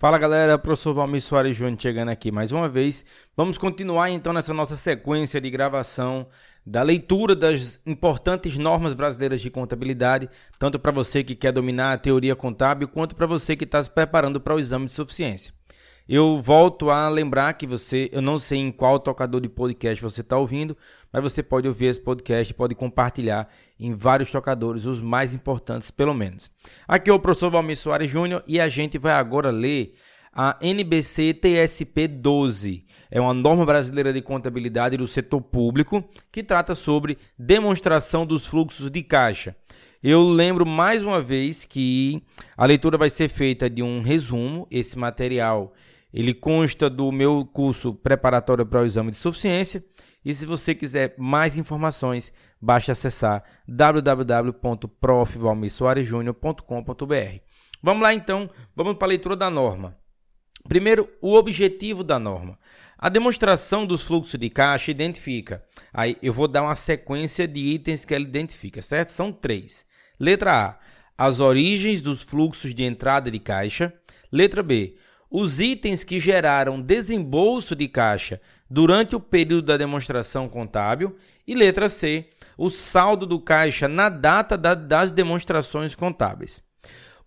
Fala galera, professor Valmir Soares Júnior chegando aqui mais uma vez. Vamos continuar então nessa nossa sequência de gravação da leitura das importantes normas brasileiras de contabilidade, tanto para você que quer dominar a teoria contábil, quanto para você que está se preparando para o exame de suficiência. Eu volto a lembrar que você, eu não sei em qual tocador de podcast você está ouvindo, mas você pode ouvir esse podcast, pode compartilhar em vários tocadores, os mais importantes pelo menos. Aqui é o professor Valmir Soares Júnior e a gente vai agora ler a NBC TSP 12. É uma norma brasileira de contabilidade do setor público que trata sobre demonstração dos fluxos de caixa. Eu lembro mais uma vez que a leitura vai ser feita de um resumo, esse material ele consta do meu curso preparatório para o exame de suficiência. E se você quiser mais informações, basta acessar www.profvalmirsoaresjunior.com.br. Vamos lá então, vamos para a leitura da norma. Primeiro, o objetivo da norma. A demonstração dos fluxos de caixa identifica. Aí eu vou dar uma sequência de itens que ela identifica, certo? São três. Letra A: as origens dos fluxos de entrada de caixa. Letra B: os itens que geraram desembolso de caixa durante o período da demonstração contábil. E letra C, o saldo do caixa na data da, das demonstrações contábeis.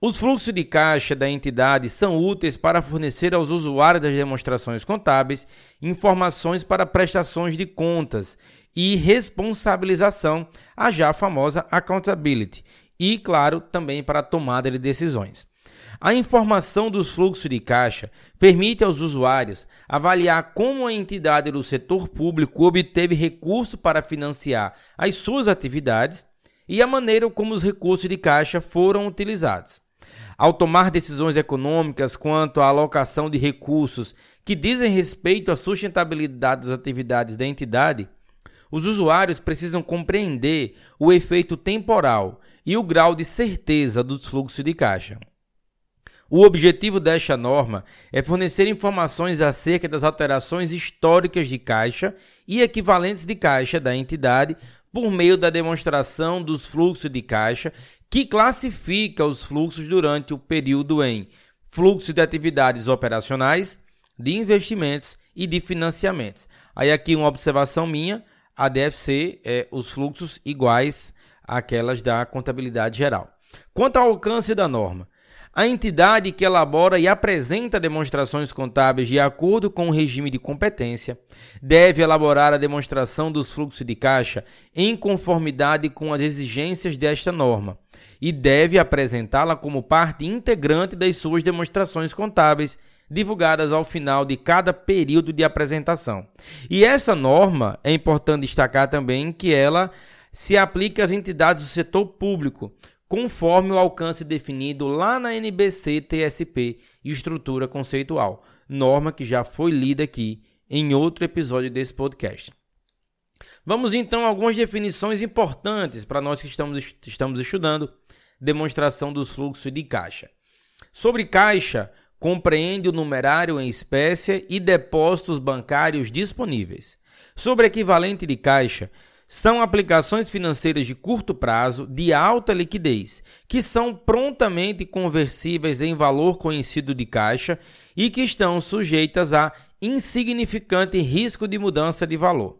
Os fluxos de caixa da entidade são úteis para fornecer aos usuários das demonstrações contábeis informações para prestações de contas e responsabilização, a já famosa accountability, e, claro, também para a tomada de decisões. A informação dos fluxos de caixa permite aos usuários avaliar como a entidade do setor público obteve recurso para financiar as suas atividades e a maneira como os recursos de caixa foram utilizados. Ao tomar decisões econômicas quanto à alocação de recursos que dizem respeito à sustentabilidade das atividades da entidade, os usuários precisam compreender o efeito temporal e o grau de certeza dos fluxos de caixa. O objetivo desta norma é fornecer informações acerca das alterações históricas de caixa e equivalentes de caixa da entidade por meio da demonstração dos fluxos de caixa, que classifica os fluxos durante o período em fluxo de atividades operacionais, de investimentos e de financiamentos. Aí aqui uma observação minha, a DFC é os fluxos iguais àquelas da contabilidade geral. Quanto ao alcance da norma, a entidade que elabora e apresenta demonstrações contábeis de acordo com o regime de competência deve elaborar a demonstração dos fluxos de caixa em conformidade com as exigências desta norma e deve apresentá-la como parte integrante das suas demonstrações contábeis divulgadas ao final de cada período de apresentação. E essa norma é importante destacar também que ela se aplica às entidades do setor público, conforme o alcance definido lá na NBC TSP Estrutura Conceitual, norma que já foi lida aqui em outro episódio desse podcast. Vamos então a algumas definições importantes para nós que estamos, estamos estudando demonstração dos fluxos de caixa. Sobre caixa, compreende o numerário em espécie e depósitos bancários disponíveis. Sobre equivalente de caixa, são aplicações financeiras de curto prazo de alta liquidez, que são prontamente conversíveis em valor conhecido de caixa e que estão sujeitas a insignificante risco de mudança de valor.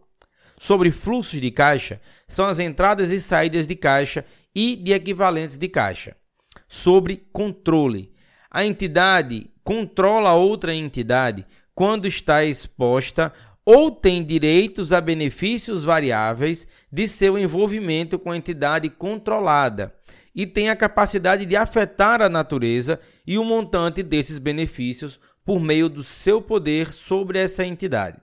Sobre fluxos de caixa, são as entradas e saídas de caixa e de equivalentes de caixa. Sobre controle, a entidade controla outra entidade quando está exposta ou tem direitos a benefícios variáveis de seu envolvimento com a entidade controlada e tem a capacidade de afetar a natureza e o montante desses benefícios por meio do seu poder sobre essa entidade.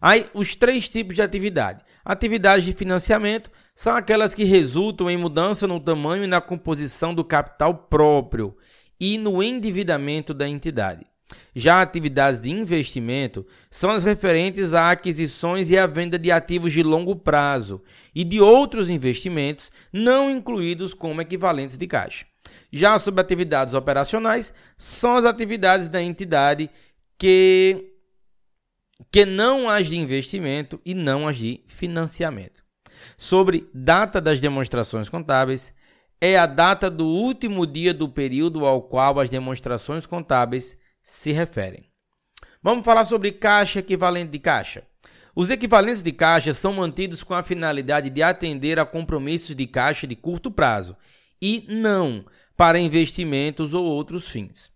Aí, os três tipos de atividade. Atividades de financiamento são aquelas que resultam em mudança no tamanho e na composição do capital próprio e no endividamento da entidade. Já atividades de investimento são as referentes a aquisições e a venda de ativos de longo prazo e de outros investimentos não incluídos como equivalentes de caixa. Já sobre atividades operacionais, são as atividades da entidade que, que não as de investimento e não as de financiamento. Sobre data das demonstrações contábeis, é a data do último dia do período ao qual as demonstrações contábeis se referem. Vamos falar sobre caixa equivalente de caixa. Os equivalentes de caixa são mantidos com a finalidade de atender a compromissos de caixa de curto prazo e não para investimentos ou outros fins.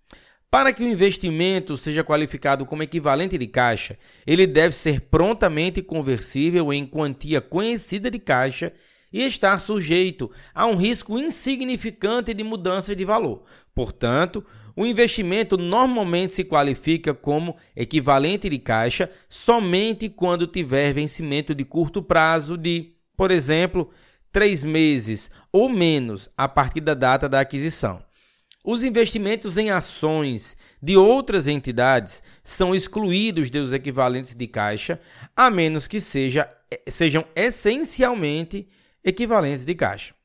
Para que o investimento seja qualificado como equivalente de caixa, ele deve ser prontamente conversível em quantia conhecida de caixa e estar sujeito a um risco insignificante de mudança de valor. Portanto, o investimento normalmente se qualifica como equivalente de caixa somente quando tiver vencimento de curto prazo de, por exemplo, três meses ou menos a partir da data da aquisição. Os investimentos em ações de outras entidades são excluídos dos equivalentes de caixa, a menos que seja, sejam essencialmente equivalentes de caixa.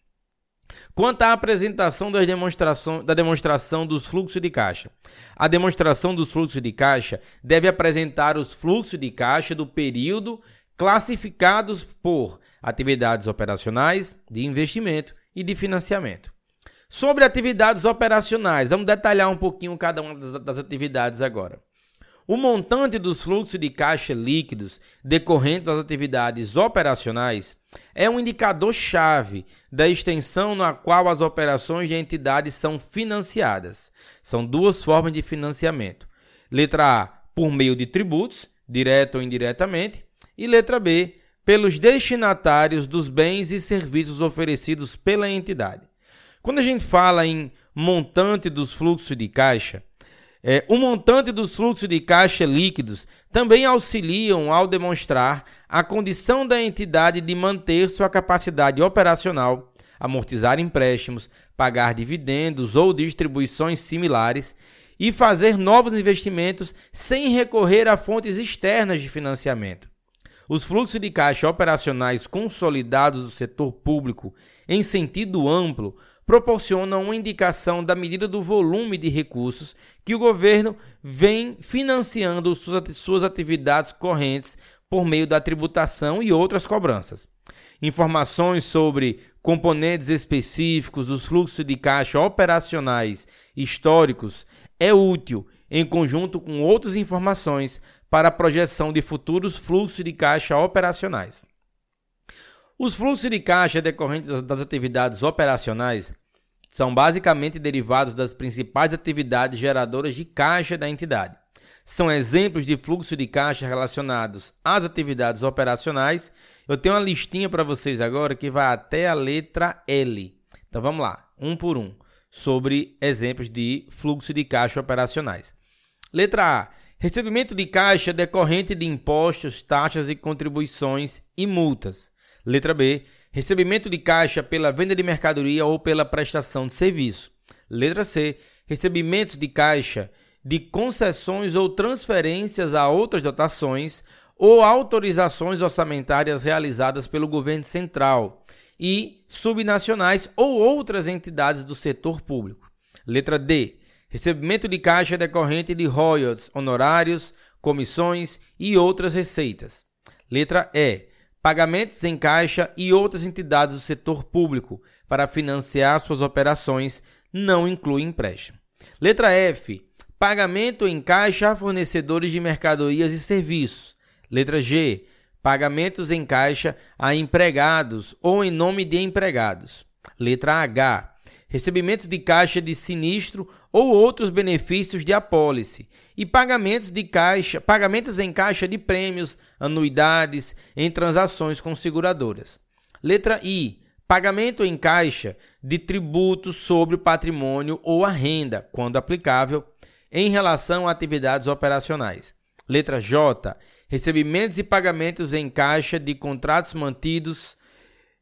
Quanto à apresentação da demonstração dos fluxos de caixa, a demonstração dos fluxos de caixa deve apresentar os fluxos de caixa do período classificados por atividades operacionais, de investimento e de financiamento. Sobre atividades operacionais, vamos detalhar um pouquinho cada uma das atividades agora. O montante dos fluxos de caixa líquidos decorrentes das atividades operacionais é um indicador-chave da extensão na qual as operações de entidades são financiadas. São duas formas de financiamento. Letra A, por meio de tributos, direto ou indiretamente, e letra B, pelos destinatários dos bens e serviços oferecidos pela entidade. Quando a gente fala em montante dos fluxos de caixa, é, o montante dos fluxos de caixa líquidos também auxiliam ao demonstrar a condição da entidade de manter sua capacidade operacional, amortizar empréstimos, pagar dividendos ou distribuições similares e fazer novos investimentos sem recorrer a fontes externas de financiamento. Os fluxos de caixa operacionais consolidados do setor público em sentido amplo proporcionam uma indicação da medida do volume de recursos que o governo vem financiando suas atividades correntes por meio da tributação e outras cobranças. Informações sobre componentes específicos dos fluxos de caixa operacionais históricos é útil em conjunto com outras informações para a projeção de futuros fluxos de caixa operacionais. Os fluxos de caixa decorrentes das atividades operacionais são basicamente derivados das principais atividades geradoras de caixa da entidade. São exemplos de fluxo de caixa relacionados às atividades operacionais. Eu tenho uma listinha para vocês agora que vai até a letra L. Então vamos lá, um por um, sobre exemplos de fluxo de caixa operacionais. Letra A: recebimento de caixa decorrente de impostos, taxas e contribuições e multas. Letra B: recebimento de caixa pela venda de mercadoria ou pela prestação de serviço. Letra C: recebimentos de caixa de concessões ou transferências a outras dotações ou autorizações orçamentárias realizadas pelo governo central e subnacionais ou outras entidades do setor público. Letra D: recebimento de caixa decorrente de royalties, honorários, comissões e outras receitas. Letra E: pagamentos em caixa e outras entidades do setor público para financiar suas operações não inclui empréstimo. Letra F. Pagamento em caixa a fornecedores de mercadorias e serviços. Letra G. Pagamentos em caixa a empregados ou em nome de empregados. Letra H recebimentos de caixa de sinistro ou outros benefícios de apólice e pagamentos de caixa, pagamentos em caixa de prêmios, anuidades em transações com seguradoras. Letra I. Pagamento em caixa de tributos sobre o patrimônio ou a renda, quando aplicável, em relação a atividades operacionais. Letra J. Recebimentos e pagamentos em caixa de contratos mantidos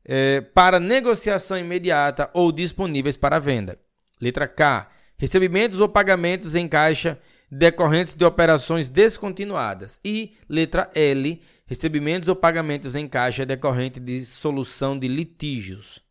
é, para negociação imediata ou disponíveis para venda. Letra K. Recebimentos ou pagamentos em caixa decorrentes de operações descontinuadas. E letra L. Recebimentos ou pagamentos em caixa decorrentes de solução de litígios.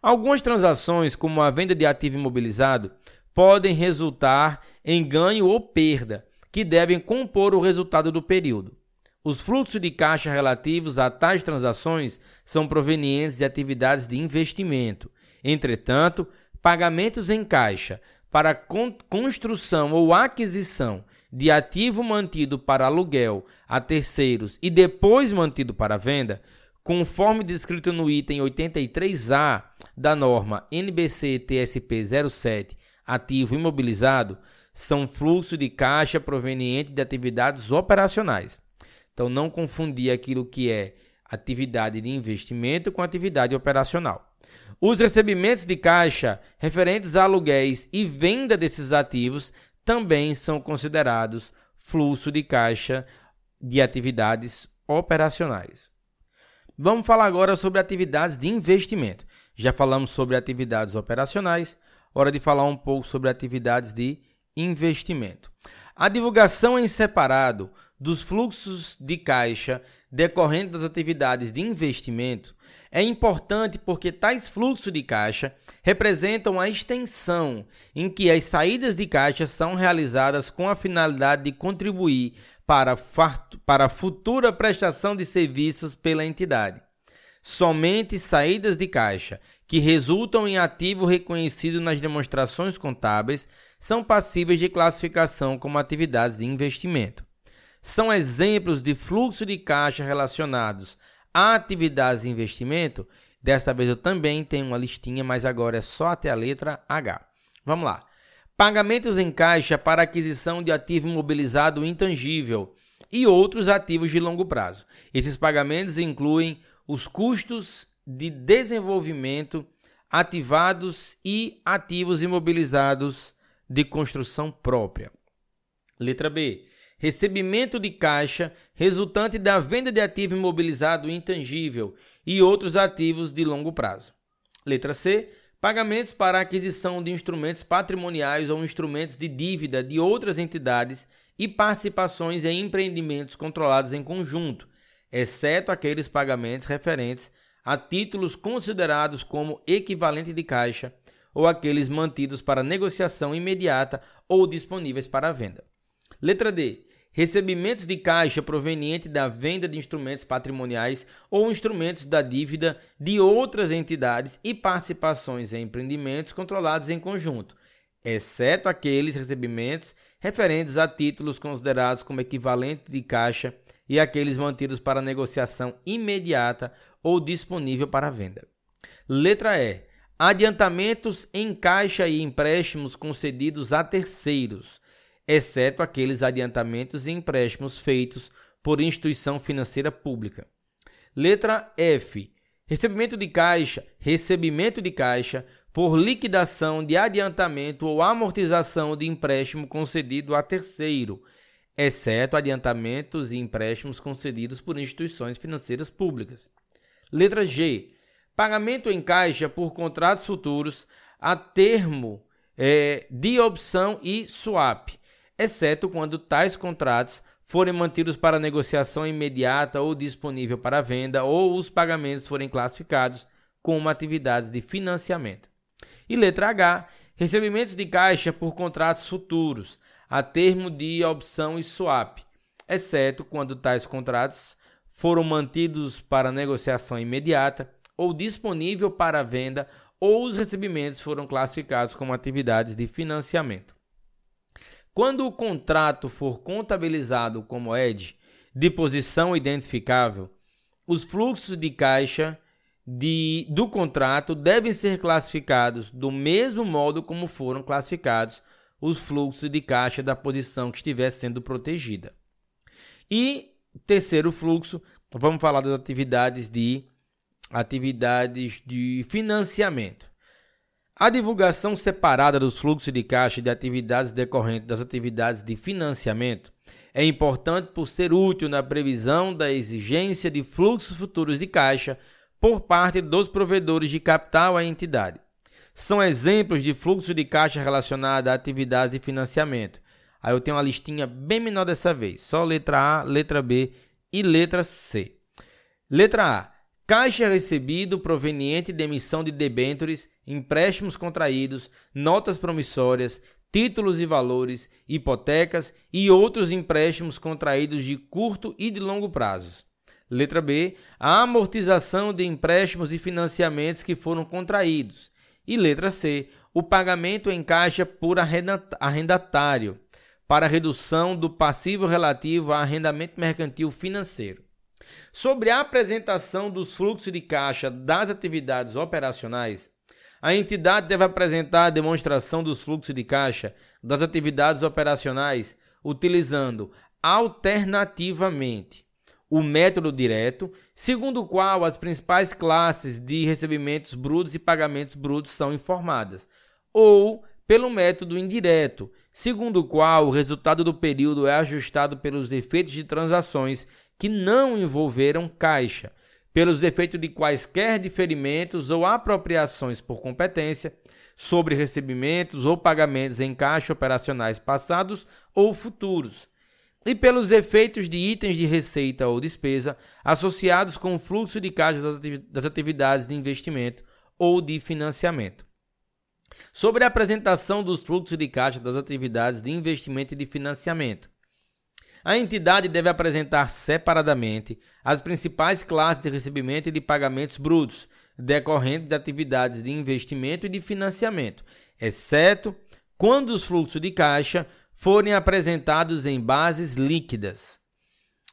Algumas transações, como a venda de ativo imobilizado, podem resultar em ganho ou perda, que devem compor o resultado do período. Os fluxos de caixa relativos a tais transações são provenientes de atividades de investimento. Entretanto, pagamentos em caixa para construção ou aquisição de ativo mantido para aluguel a terceiros e depois mantido para venda, conforme descrito no item 83A da norma NBC TSP 07, ativo imobilizado, são fluxo de caixa proveniente de atividades operacionais. Então, não confundir aquilo que é atividade de investimento com atividade operacional. Os recebimentos de caixa referentes a aluguéis e venda desses ativos também são considerados fluxo de caixa de atividades operacionais. Vamos falar agora sobre atividades de investimento. Já falamos sobre atividades operacionais, hora de falar um pouco sobre atividades de investimento. A divulgação em separado dos fluxos de caixa decorrentes das atividades de investimento é importante porque tais fluxos de caixa representam a extensão em que as saídas de caixa são realizadas com a finalidade de contribuir para, para a futura prestação de serviços pela entidade. Somente saídas de caixa que resultam em ativo reconhecido nas demonstrações contábeis são passíveis de classificação como atividades de investimento. São exemplos de fluxo de caixa relacionados atividades de investimento, dessa vez eu também tenho uma listinha, mas agora é só até a letra H. Vamos lá. Pagamentos em caixa para aquisição de ativo imobilizado intangível e outros ativos de longo prazo. Esses pagamentos incluem os custos de desenvolvimento ativados e ativos imobilizados de construção própria. Letra B recebimento de caixa resultante da venda de ativo imobilizado intangível e outros ativos de longo prazo. Letra C. Pagamentos para aquisição de instrumentos patrimoniais ou instrumentos de dívida de outras entidades e participações em empreendimentos controlados em conjunto, exceto aqueles pagamentos referentes a títulos considerados como equivalente de caixa ou aqueles mantidos para negociação imediata ou disponíveis para venda. Letra D recebimentos de caixa proveniente da venda de instrumentos patrimoniais ou instrumentos da dívida de outras entidades e participações em empreendimentos controlados em conjunto, exceto aqueles recebimentos referentes a títulos considerados como equivalente de caixa e aqueles mantidos para negociação imediata ou disponível para venda. Letra E. Adiantamentos em caixa e empréstimos concedidos a terceiros exceto aqueles adiantamentos e empréstimos feitos por instituição financeira pública. Letra F. Recebimento de caixa, recebimento de caixa por liquidação de adiantamento ou amortização de empréstimo concedido a terceiro, exceto adiantamentos e empréstimos concedidos por instituições financeiras públicas. Letra G. Pagamento em caixa por contratos futuros a termo é, de opção e swap, exceto quando tais contratos forem mantidos para negociação imediata ou disponível para venda, ou os pagamentos forem classificados como atividades de financiamento. E letra H, recebimentos de caixa por contratos futuros, a termo de opção e swap, exceto quando tais contratos foram mantidos para negociação imediata ou disponível para venda, ou os recebimentos foram classificados como atividades de financiamento. Quando o contrato for contabilizado como ED, de posição identificável, os fluxos de caixa de, do contrato devem ser classificados do mesmo modo como foram classificados os fluxos de caixa da posição que estiver sendo protegida. E terceiro fluxo, vamos falar das atividades de atividades de financiamento. A divulgação separada dos fluxos de caixa de atividades decorrentes das atividades de financiamento é importante por ser útil na previsão da exigência de fluxos futuros de caixa por parte dos provedores de capital à entidade. São exemplos de fluxo de caixa relacionado a atividades de financiamento. Aí eu tenho uma listinha bem menor dessa vez, só letra A, letra B e letra C. Letra A Caixa recebido proveniente de emissão de debêntures, empréstimos contraídos, notas promissórias, títulos e valores, hipotecas e outros empréstimos contraídos de curto e de longo prazos. Letra B. A amortização de empréstimos e financiamentos que foram contraídos. E letra C. o pagamento em caixa por arrendatário, para redução do passivo relativo a arrendamento mercantil financeiro. Sobre a apresentação dos fluxos de caixa das atividades operacionais, a entidade deve apresentar a demonstração dos fluxos de caixa das atividades operacionais utilizando alternativamente o método direto, segundo o qual as principais classes de recebimentos brutos e pagamentos brutos são informadas, ou pelo método indireto, segundo o qual o resultado do período é ajustado pelos efeitos de transações que não envolveram caixa, pelos efeitos de quaisquer diferimentos ou apropriações por competência sobre recebimentos ou pagamentos em caixa operacionais passados ou futuros, e pelos efeitos de itens de receita ou despesa associados com o fluxo de caixa das atividades de investimento ou de financiamento. Sobre a apresentação dos fluxos de caixa das atividades de investimento e de financiamento. A entidade deve apresentar separadamente as principais classes de recebimento e de pagamentos brutos decorrentes de atividades de investimento e de financiamento, exceto quando os fluxos de caixa forem apresentados em bases líquidas.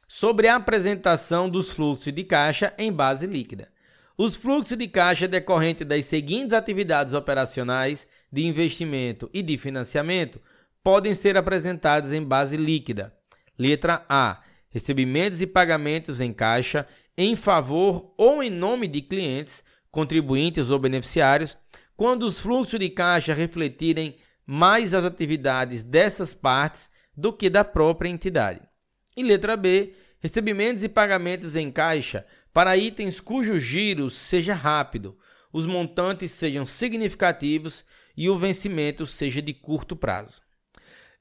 Sobre a apresentação dos fluxos de caixa em base líquida. Os fluxos de caixa decorrentes das seguintes atividades operacionais de investimento e de financiamento podem ser apresentados em base líquida. Letra A. Recebimentos e pagamentos em caixa em favor ou em nome de clientes, contribuintes ou beneficiários, quando os fluxos de caixa refletirem mais as atividades dessas partes do que da própria entidade. E letra B, recebimentos e pagamentos em caixa para itens cujo giro seja rápido, os montantes sejam significativos e o vencimento seja de curto prazo.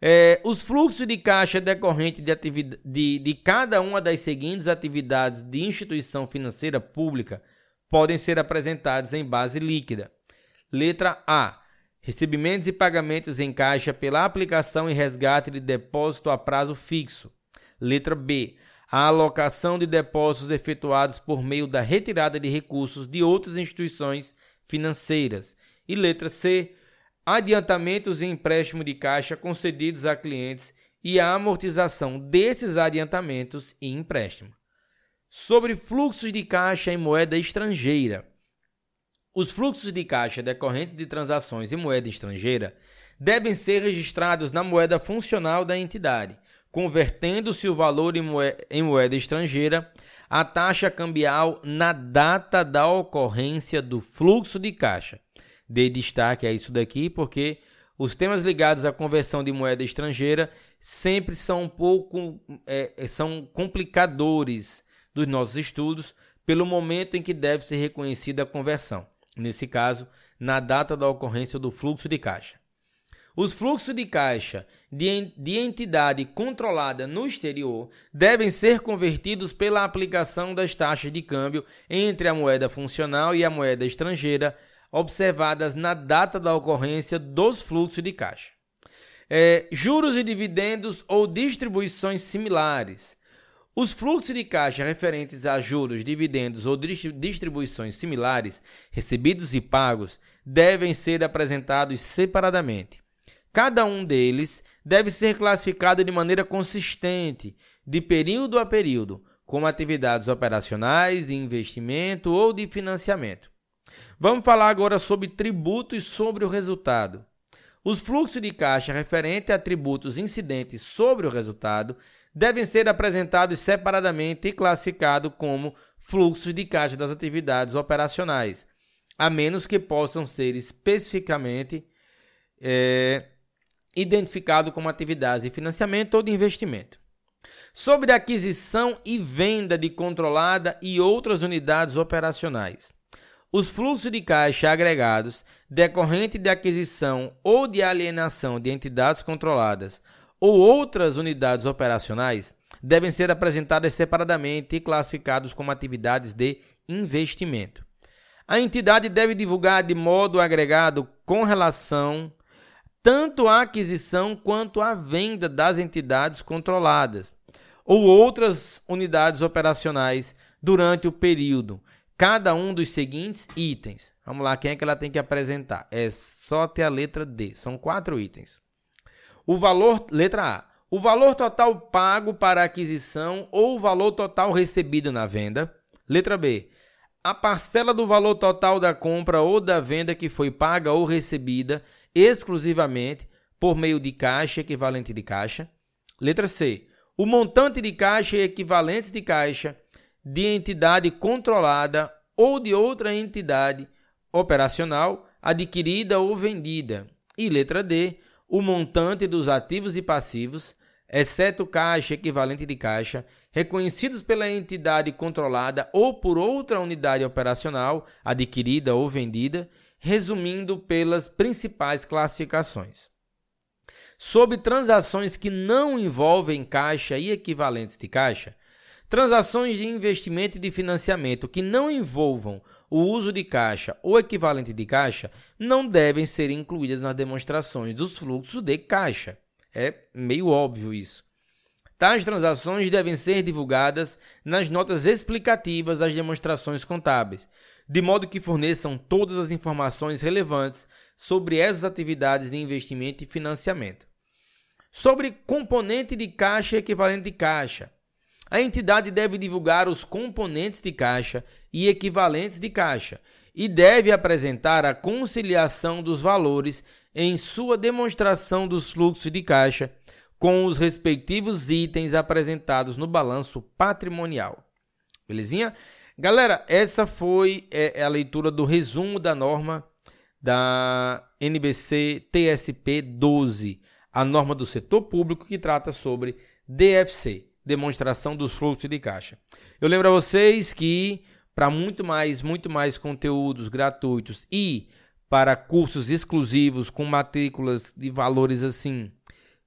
É, os fluxos de caixa decorrentes de, de, de cada uma das seguintes atividades de instituição financeira pública podem ser apresentados em base líquida. Letra A Recebimentos e pagamentos em caixa pela aplicação e resgate de depósito a prazo fixo. Letra B. A alocação de depósitos efetuados por meio da retirada de recursos de outras instituições financeiras. E letra C. Adiantamentos e empréstimo de caixa concedidos a clientes e a amortização desses adiantamentos e empréstimo. Sobre fluxos de caixa em moeda estrangeira. Os fluxos de caixa decorrentes de transações em moeda estrangeira devem ser registrados na moeda funcional da entidade, convertendo-se o valor em moeda, em moeda estrangeira a taxa cambial na data da ocorrência do fluxo de caixa. Dê destaque a isso daqui porque os temas ligados à conversão de moeda estrangeira sempre são um pouco é, são complicadores dos nossos estudos pelo momento em que deve ser reconhecida a conversão nesse caso, na data da ocorrência do fluxo de caixa. Os fluxos de caixa de entidade controlada no exterior devem ser convertidos pela aplicação das taxas de câmbio entre a moeda funcional e a moeda estrangeira, observadas na data da ocorrência dos fluxos de caixa. É, juros e dividendos ou distribuições similares os fluxos de caixa referentes a juros, dividendos ou distribuições similares, recebidos e pagos, devem ser apresentados separadamente. Cada um deles deve ser classificado de maneira consistente, de período a período, como atividades operacionais, de investimento ou de financiamento. Vamos falar agora sobre tributos e sobre o resultado. Os fluxos de caixa referentes a tributos incidentes sobre o resultado devem ser apresentados separadamente e classificados como fluxos de caixa das atividades operacionais, a menos que possam ser especificamente é, identificados como atividades de financiamento ou de investimento. Sobre aquisição e venda de controlada e outras unidades operacionais. Os fluxos de caixa agregados decorrente de aquisição ou de alienação de entidades controladas ou outras unidades operacionais devem ser apresentadas separadamente e classificados como atividades de investimento. A entidade deve divulgar de modo agregado com relação tanto à aquisição quanto à venda das entidades controladas ou outras unidades operacionais durante o período, cada um dos seguintes itens. Vamos lá, quem é que ela tem que apresentar? É só ter a letra D. São quatro itens. O valor, letra A. O valor total pago para aquisição ou o valor total recebido na venda. Letra B. A parcela do valor total da compra ou da venda que foi paga ou recebida exclusivamente por meio de caixa equivalente de caixa. Letra C. O montante de caixa e equivalentes de caixa de entidade controlada ou de outra entidade operacional adquirida ou vendida. E letra D, o montante dos ativos e passivos, exceto caixa equivalente de caixa, reconhecidos pela entidade controlada ou por outra unidade operacional adquirida ou vendida, resumindo pelas principais classificações. Sobre transações que não envolvem caixa e equivalentes de caixa, Transações de investimento e de financiamento que não envolvam o uso de caixa ou equivalente de caixa não devem ser incluídas nas demonstrações dos fluxos de caixa. É meio óbvio isso. Tais transações devem ser divulgadas nas notas explicativas das demonstrações contábeis, de modo que forneçam todas as informações relevantes sobre essas atividades de investimento e financiamento. Sobre componente de caixa e equivalente de caixa, a entidade deve divulgar os componentes de caixa e equivalentes de caixa e deve apresentar a conciliação dos valores em sua demonstração dos fluxos de caixa com os respectivos itens apresentados no balanço patrimonial. Belezinha? Galera, essa foi é, a leitura do resumo da norma da NBC TSP 12, a norma do setor público que trata sobre DFC demonstração dos fluxos de caixa. Eu lembro a vocês que para muito mais, muito mais conteúdos gratuitos e para cursos exclusivos com matrículas de valores assim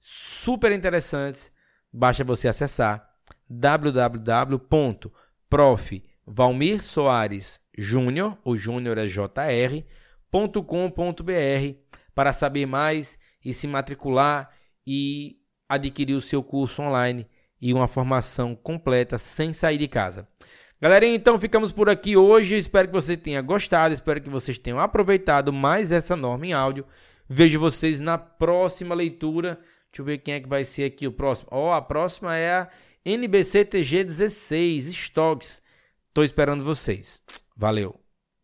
super interessantes, basta você acessar júnior é para saber mais e se matricular e adquirir o seu curso online e uma formação completa sem sair de casa. Galerinha, então ficamos por aqui hoje. Espero que você tenha gostado, espero que vocês tenham aproveitado mais essa norma em áudio. Vejo vocês na próxima leitura. Deixa eu ver quem é que vai ser aqui o próximo. Ó, oh, a próxima é a NBC TG 16 Stocks. Tô esperando vocês. Valeu.